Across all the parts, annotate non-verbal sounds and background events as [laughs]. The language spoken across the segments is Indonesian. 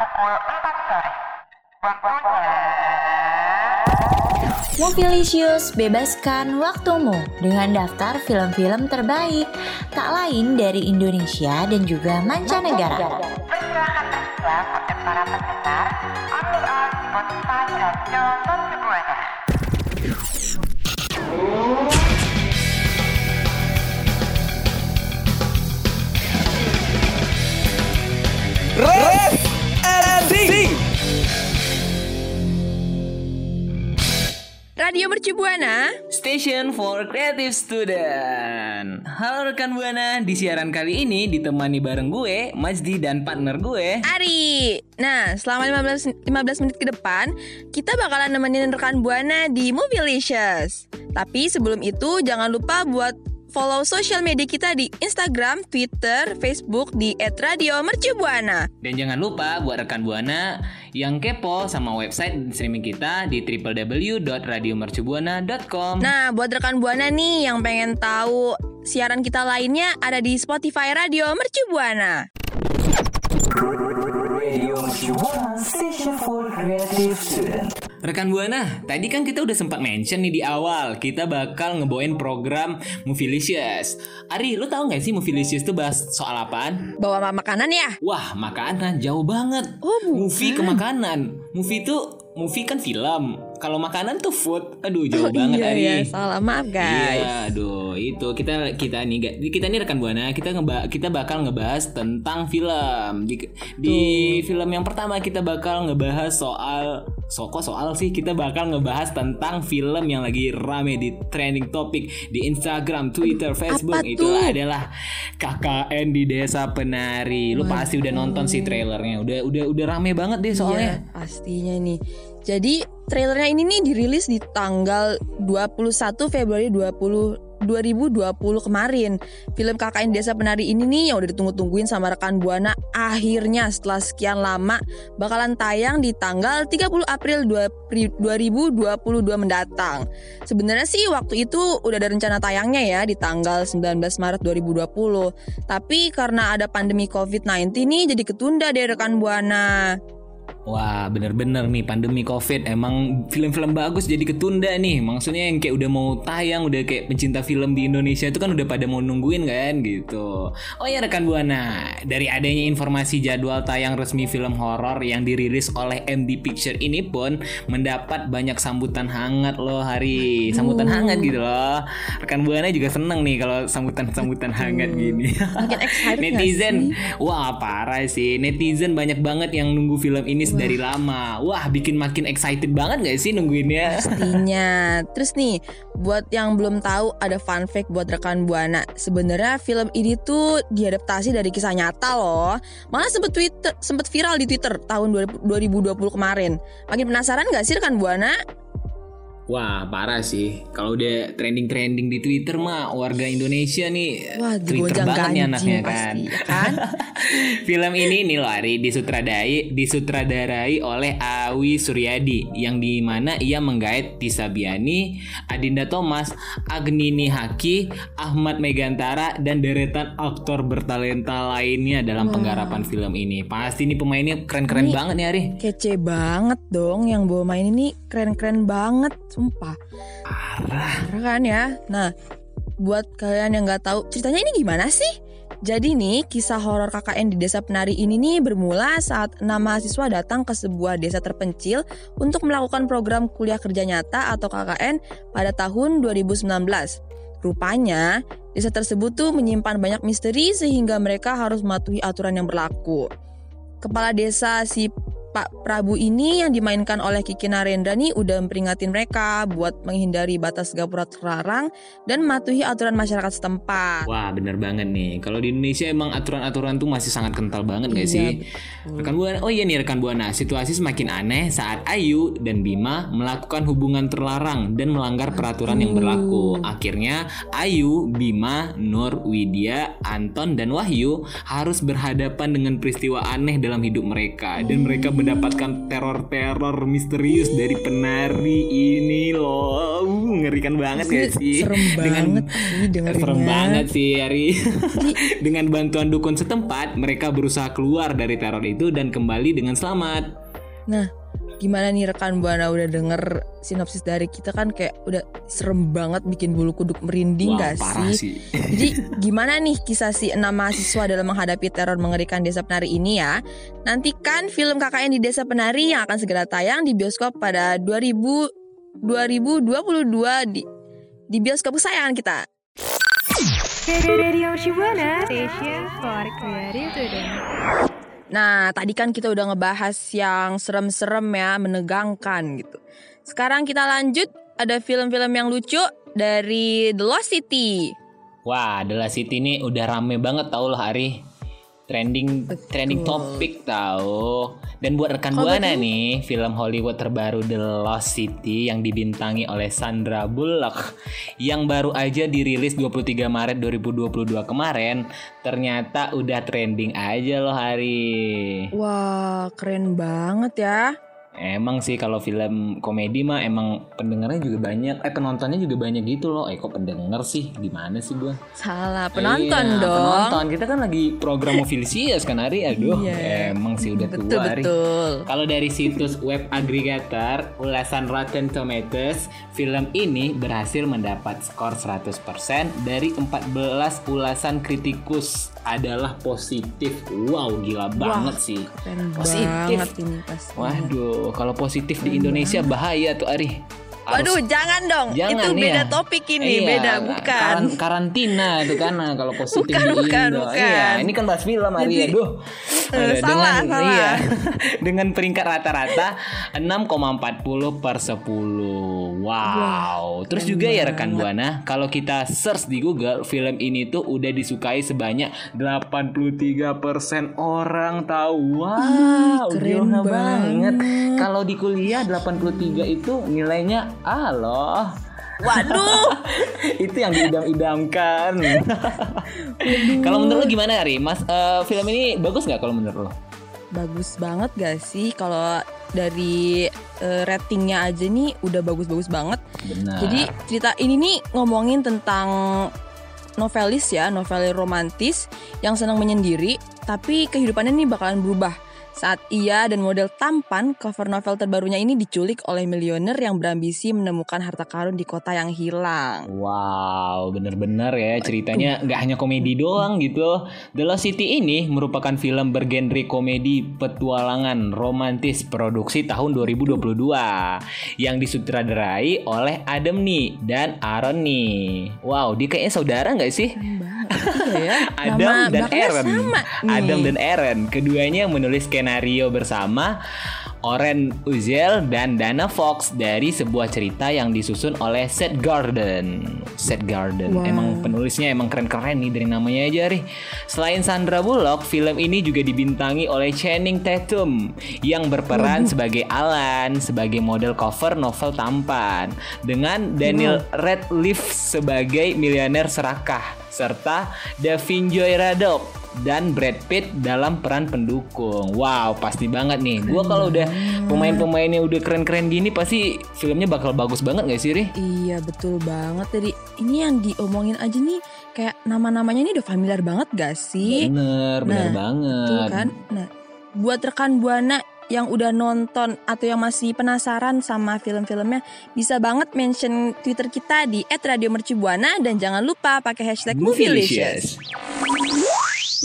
pukul 4 sore. Waktunya... Mobilisius bebaskan waktumu dengan daftar film-film terbaik tak lain dari Indonesia dan juga mancanegara. Buana. Mercu Buana. Station for Creative Student. Halo rekan Buana, di siaran kali ini ditemani bareng gue, Majdi dan partner gue. Ari. Nah, selama 15 15 menit ke depan, kita bakalan nemenin rekan Buana di Movielicious. Tapi sebelum itu jangan lupa buat follow sosial media kita di Instagram, Twitter, Facebook di @radiomercubuana. Dan jangan lupa buat rekan Buana yang kepo sama website streaming kita di www.radiomercubuana.com. Nah, buat rekan Buana nih yang pengen tahu siaran kita lainnya ada di Spotify Radio Mercu Buana. Rekan Buana, tadi kan kita udah sempat mention nih di awal kita bakal ngebawain program Movielicious. Ari, lu tahu nggak sih Movielicious itu bahas soal apaan? Bawa makanan ya? Wah, makanan jauh banget. Oh, bukan. Movie ke makanan. Movie itu movie kan film. Kalau makanan tuh food. Aduh, jauh banget iya, Ari. iya, salah maaf guys. Iya, aduh, itu kita kita nih kita nih rekan buana kita ngeba kita bakal ngebahas tentang film. Di, di film yang pertama kita bakal ngebahas soal so kok soal sih kita bakal ngebahas tentang film yang lagi rame di trending topik di Instagram, Twitter, Facebook Apa itu tuh? adalah KKN di Desa Penari. Lu pasti udah nonton sih trailernya. Udah udah udah rame banget deh soalnya. Iya, pastinya nih. Jadi trailernya ini nih dirilis di tanggal 21 Februari 20 2020 kemarin. Film KKN Desa Penari ini nih yang udah ditunggu-tungguin sama rekan Buana akhirnya setelah sekian lama bakalan tayang di tanggal 30 April 2 2022 mendatang. Sebenarnya sih waktu itu udah ada rencana tayangnya ya di tanggal 19 Maret 2020. Tapi karena ada pandemi COVID-19 nih jadi ketunda deh rekan Buana. Wah bener-bener nih pandemi covid. Emang film-film bagus jadi ketunda nih. Maksudnya yang kayak udah mau tayang Udah kayak pencinta film di Indonesia itu kan udah pada mau nungguin kan gitu. Oh ya rekan Buana. Dari adanya informasi jadwal tayang resmi film horor Yang dirilis oleh MD Picture ini pun Mendapat banyak sambutan hangat loh hari. Sambutan hangat gitu loh. Rekan Buana juga seneng nih kalau sambutan-sambutan hangat gini. Makin excited [laughs] nggak Netizen? Wah parah sih. Netizen banyak banget yang nunggu film ini dari lama Wah bikin makin excited banget gak sih nungguinnya Pastinya. Terus nih, buat yang belum tahu ada fun fact buat rekan Buana. Sebenarnya film ini tuh diadaptasi dari kisah nyata loh. Malah sempet Twitter, sempet viral di Twitter tahun 2000 2020 kemarin. Makin penasaran gak sih rekan Buana? Wah parah sih. Kalau udah trending-trending di Twitter mah Warga Indonesia nih Wah, Twitter banget nih anaknya kan. pasti, ya kan? [laughs] Film ini nih loh Ari Disutradarai, disutradarai oleh Awi Suryadi Yang di mana ia menggait Tisa Biani Adinda Thomas Agnini Haki Ahmad Megantara Dan deretan aktor bertalenta lainnya Dalam penggarapan film ini. Pasti nih pemainnya keren-keren banget nih Ari. Kece banget dong yang bawa main ini keren-keren banget, sumpah. Parah kan ya? Nah, buat kalian yang nggak tahu ceritanya ini gimana sih? Jadi nih, kisah horor KKN di Desa Penari ini nih bermula saat enam mahasiswa datang ke sebuah desa terpencil untuk melakukan program kuliah kerja nyata atau KKN pada tahun 2019. Rupanya, desa tersebut tuh menyimpan banyak misteri sehingga mereka harus mematuhi aturan yang berlaku. Kepala desa si Pak Prabu ini yang dimainkan oleh Kiki Narendra nih udah memperingatin mereka buat menghindari batas gapura terlarang dan mematuhi aturan masyarakat setempat. Wah bener banget nih. Kalau di Indonesia emang aturan-aturan tuh masih sangat kental banget gak Iya, sih? Rekan Buana Oh iya nih rekan Buana Situasi semakin aneh saat Ayu dan Bima Melakukan hubungan terlarang Dan melanggar peraturan yang berlaku. Akhirnya Ayu, Bima, Nur, Widya, Anton dan Wahyu Harus berhadapan dengan peristiwa aneh dalam hidup mereka. Dan mereka Hmm. Mendapatkan teror-teror misterius dari penari ini loh. Uh, ngerikan banget ya sih. Serem [laughs] banget sih. Serem banget sih Ari. [laughs] dengan bantuan dukun setempat, mereka berusaha keluar dari teror itu dan kembali dengan selamat. Nah, gimana nih rekan buana udah denger sinopsis dari kita kan kayak udah serem banget bikin bulu kuduk merinding Wah, gak parah sih? sih. [laughs] Jadi gimana nih kisah si enam mahasiswa dalam menghadapi teror mengerikan desa penari ini ya? Nantikan film KKN di Desa Penari yang akan segera tayang di bioskop pada 2000 2022 di di bioskop kesayangan kita. Radio Shibuana Station for Creative Student. Nah, tadi kan kita udah ngebahas yang serem-serem ya, menegangkan gitu. Sekarang kita lanjut, ada film-film yang lucu dari The Lost City. Wah, The Last City ini udah rame banget tau loh Ari. Trending trending topik tau. Dan buat rekan buana nih, film Hollywood terbaru The Lost City yang dibintangi oleh Sandra Bullock yang baru aja dirilis 23 Maret 2022 kemarin, ternyata udah trending aja loh Hari. Wah, keren banget ya. Emang sih kalau film komedi mah emang pendengarnya juga banyak, eh penontonnya juga banyak gitu loh. Eh kok pendengar sih? Gimana sih gua? Salah, penonton Iya, dong. Penonton kita kan lagi program Movilisius kan Ari. Aduh, Iya. emang sih udah Betul, tua Ari. betul. Kalau dari situs web agregator ulasan Rotten Tomatoes, film ini berhasil mendapat skor 100% dari 14 ulasan kritikus adalah positif. Wow, gila banget sih. Positif. banget ini pasti. Waduh, kalau positif di Indonesia bahaya tuh Ari. Waduh, jangan dong. Jangan Itu nih beda ya. topik ini, Iya, beda bukan. karan- karantina itu kan nah, kalau positif Bukan, di bukan, Indo. bukan. Iya, ini kan bahas film Ari. Aduh. Ada salah, dengan, salah. Iya. [laughs] dengan peringkat rata-rata 6,40 per 10. Wow. Terus juga ya rekan Buana, kalau kita search di Google, film ini tuh udah disukai sebanyak 83% orang tahu. Wow, keren gila banget. Kalau di kuliah 83 itu nilainya A loh. Waduh, [laughs] itu yang diidam-idamkan. [laughs] kalau menurut lo gimana Ari? Mas eh, film ini bagus nggak kalau menurut lo? bagus banget gak sih kalau dari eh, ratingnya aja nih udah bagus-bagus banget. Benar. Jadi cerita ini nih ngomongin tentang novelis ya, novel romantis yang senang menyendiri, tapi kehidupannya nih bakalan berubah saat ia dan model tampan cover novel terbarunya ini diculik oleh miliuner yang berambisi menemukan harta karun di kota yang hilang. Wow, bener-bener ya ceritanya nggak hanya komedi doang gitu. The Lost City ini merupakan film bergenre komedi petualangan romantis produksi tahun 2022 yang disutradarai oleh Adam nih dan Aaron nih. Wow, dia kayaknya saudara nggak sih? Iya ya. Adam Nama dan Aaron. sama nih. Adam dan Aaron. Keduanya menulis skenario bersama Oren Uziel dan Dana Fox dari sebuah cerita yang disusun oleh Seth Garden. Seth Garden. Wow. Emang penulisnya emang keren-keren nih dari namanya aja nih. Selain Sandra Bullock, film ini juga dibintangi oleh Channing Tatum yang berperan sebagai Alan sebagai model cover novel tampan dengan Daniel Radcliffe sebagai miliuner serakah serta Davin Joy Radok dan Brad Pitt dalam peran pendukung. Wow, pasti banget nih. Gua kalau udah pemain-pemainnya udah keren-keren gini pasti filmnya bakal bagus banget gak sih, Ri? Iya betul banget Jadi ini yang diomongin aja nih Kayak nama-namanya ini udah familiar banget gak sih? Bener, bener Nah, banget. Betul kan? Nah buat rekan Buana yang udah nonton atau yang masih penasaran sama film-filmnya Bisa banget mention Twitter kita di @radiomercubuana Dan jangan lupa pakai hashtag Movielicious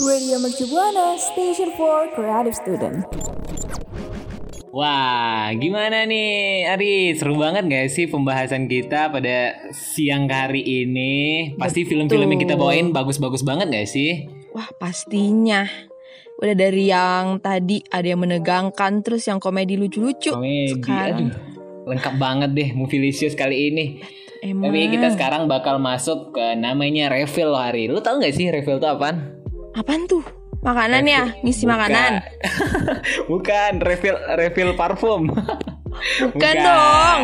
Radio Mercubuana Station for Creative Student. Wah, gimana nih Ari? Seru banget gak sih pembahasan kita pada siang hari ini? Pasti film-film yang kita bawain bagus-bagus banget gak sih? Wah pastinya Udah dari yang tadi ada yang menegangkan Terus yang komedi lucu-lucu Komedi, Sekarang aduh. Lengkap banget deh Movielicious kali ini. Emang Tapi kita sekarang bakal masuk ke namanya refill loh Hari. Lu tahu nggak sih refill itu apaan? Apaan tuh? Makanan ya? Ngisi [laughs] Bukan. makanan? Bukan, refill refill parfum. [laughs] Bukan dong.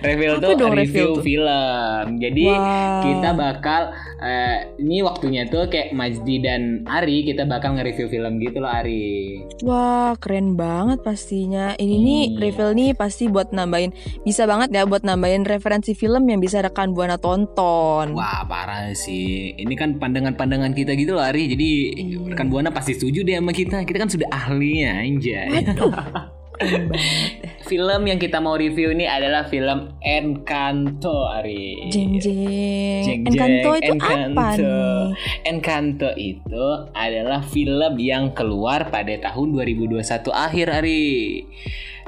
Review Apa tuh dong review review tuh? film. Jadi Wah. kita bakal eh, ini waktunya tuh kayak Majdi dan Ari kita bakal nge-review film gitu loh Ari. Wah, keren banget pastinya. Ini nih Hmm. reveal nih pasti buat nambahin bisa banget ya buat nambahin referensi film yang bisa rekan Buana tonton. Wah parah sih. Ini kan pandangan-pandangan kita gitu loh Ari. Jadi Iya. rekan buana pasti setuju deh sama kita. Kita kan sudah ahlinya anjay. [laughs] film yang kita mau review ini adalah film Encanto Ari. Jeng jeng. Jeng, Encanto jeng, itu apa Encanto. nih? Encanto itu adalah film yang keluar pada tahun 2021 akhir Ari.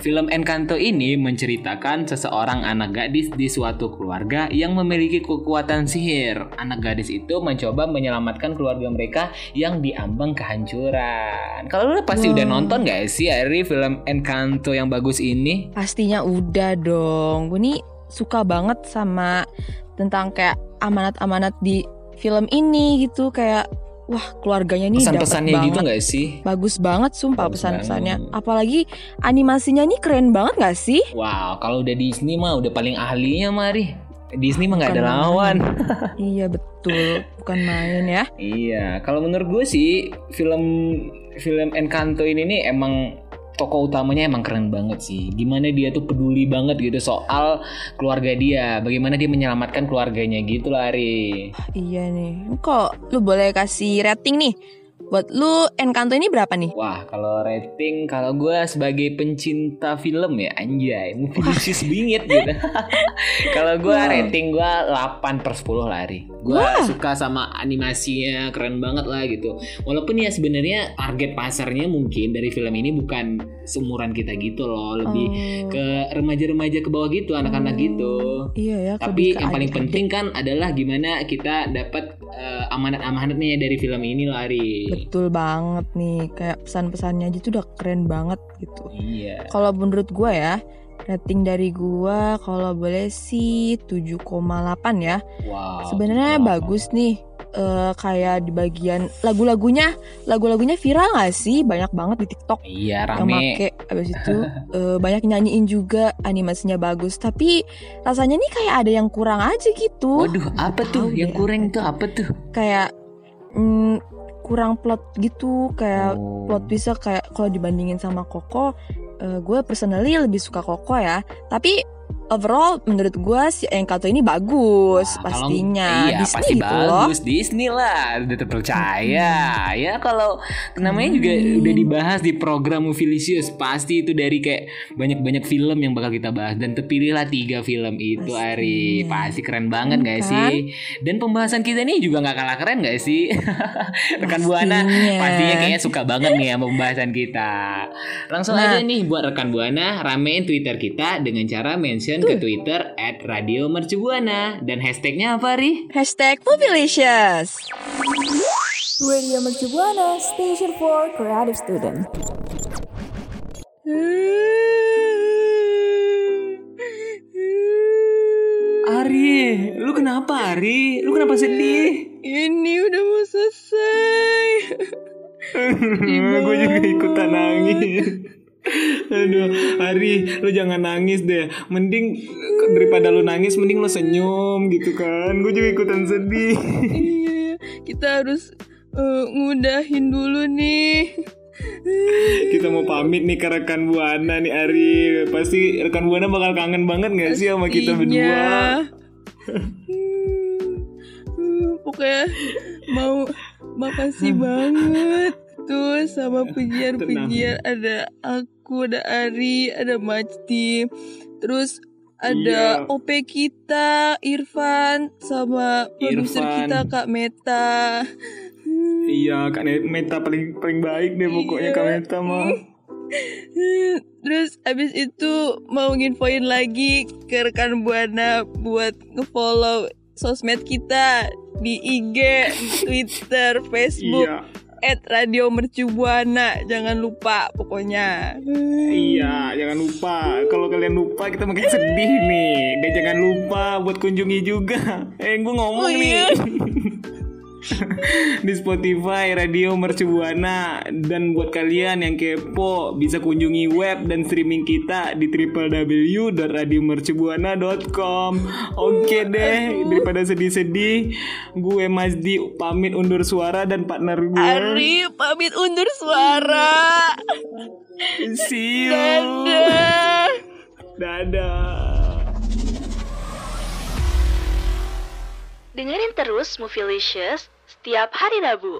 Film Encanto ini menceritakan seseorang anak gadis di suatu keluarga yang memiliki kekuatan sihir. Anak gadis itu mencoba menyelamatkan keluarga mereka yang diambang kehancuran. Kalau lu pasti udah Wah. nonton gak sih Ari film Encanto yang bagus ini? Pastinya udah dong. Gue nih suka banget sama tentang kayak amanat-amanat di film ini gitu kayak wah keluarganya nih Pesan-pesannya gitu gak sih? Bagus banget sumpah pesan-pesannya. Apalagi animasinya nih keren banget gak sih? Wow, kalau udah Disney mah udah paling ahlinya mari. Disney mah nggak ada lawan. [laughs] iya betul, bukan main ya. iya, kalau menurut gue sih film film Encanto ini nih emang tokoh utamanya emang keren banget sih. Gimana dia tuh peduli banget gitu soal keluarga dia, bagaimana dia menyelamatkan keluarganya gitu lah Ari. Iya nih. Kok lu boleh kasih rating nih? Buat lu Encanto ini berapa nih? Wah, kalau rating kalau gue sebagai pencinta film ya anjay, movie [laughs] bingit gitu. [laughs] kalau gue Wow. rating gue 8 per 10 lah Ari. Gue suka sama animasinya keren banget lah gitu. Walaupun ya sebenarnya target pasarnya mungkin dari film ini bukan seumuran kita gitu loh, lebih Oh. ke remaja-remaja ke bawah gitu, anak-anak gitu. Iya ya. Tapi yang paling adik-adik. penting kan adalah gimana kita dapat eh, amanat-amanatnya dari film ini lah Ari. Betul banget nih. Kayak pesan-pesannya aja tuh udah keren banget gitu. Iya. Kalau menurut gua ya, rating dari gua kalau boleh sih 7,8 ya. Wow. Sebenarnya wow. bagus nih. eh, kayak di bagian lagu-lagunya, lagu-lagunya viral gak sih? Banyak banget di TikTok Iya yang rame. make abis [laughs] itu eh, banyak nyanyiin juga animasinya bagus tapi rasanya nih kayak ada yang kurang aja gitu Waduh, apa tuh tahu yang deh, kurang tuh apa tuh? kayak mm, kurang plot gitu kayak Oh. plot bisa kayak kalau dibandingin sama Koko eh, gue personally lebih suka Koko ya. Tapi overall menurut gue si Encanto ini bagus Nah, kalau- pastinya iya, Disney pasti gitu loh bagus Disney lah, udah terpercaya. Ya kalau namanya juga Hmm. udah dibahas di program Movielicious, pasti itu dari kayak banyak-banyak film yang bakal kita bahas dan terpilihlah tiga film itu Pastinya. Ari. Pasti keren banget Kan, gak kan? sih? Dan pembahasan kita nih juga nggak kalah keren gak sih? [laughs] Rekan Buana Pastinya. pastinya kayaknya suka banget nih sama pembahasan kita. Langsung Nah. aja nih buat rekan Buana ramein Twitter kita dengan cara mention ke Twitter at Radio Mercubuana dan hashtagnya apa Ri? hashtag Movielicious Radio Mercu Buana, Station for Creative Student. Ari, lu kenapa Ari? Lu kenapa sedih? ini udah mau selesai [laughs] Gue juga ikutan nangis. [laughs] Aduh, Ari, lu jangan nangis deh. Mending daripada lu nangis, mending lu senyum gitu kan. Gue juga ikutan sedih. [laughs] Iya, kita harus eh, ngudahin dulu nih. Kita mau pamit nih ke rekan Buana nih Ari. Pasti rekan Buana bakal kangen banget gak sih sama kita berdua? Iya. Hmm, Pokoknya mau makasih [laughs] banget tuh sama [laughs] pujian-pujian ada aku, ada Ari, ada Majdi, terus ada Iya. OP kita, Irfan, sama produser kita Kak Meta. [laughs] Iya, Kak Meta paling paling baik deh pokoknya Iya. Kak Meta mah. [laughs] Terus abis itu mau nginfoin lagi ke rekan Buana buat ngefollow sosmed kita di IG, Twitter, Facebook, Iya. At Radio Mercu Buana. Jangan lupa pokoknya. Iya, jangan lupa. Kalau kalian lupa kita makin sedih nih. Dan jangan lupa buat kunjungi juga. Eh, gue ngomong Oh, nih. [laughs] di Spotify Radio Mercubuana dan buat kalian yang kepo bisa kunjungi web dan streaming kita di www.radiomercubuana.com. Oke deh, daripada sedih-sedih, gue Mas Di pamit undur suara dan partner gue. Ari pamit undur suara. See you. Dadah. Dadah. Dengerin terus Movielicious setiap hari Rabu.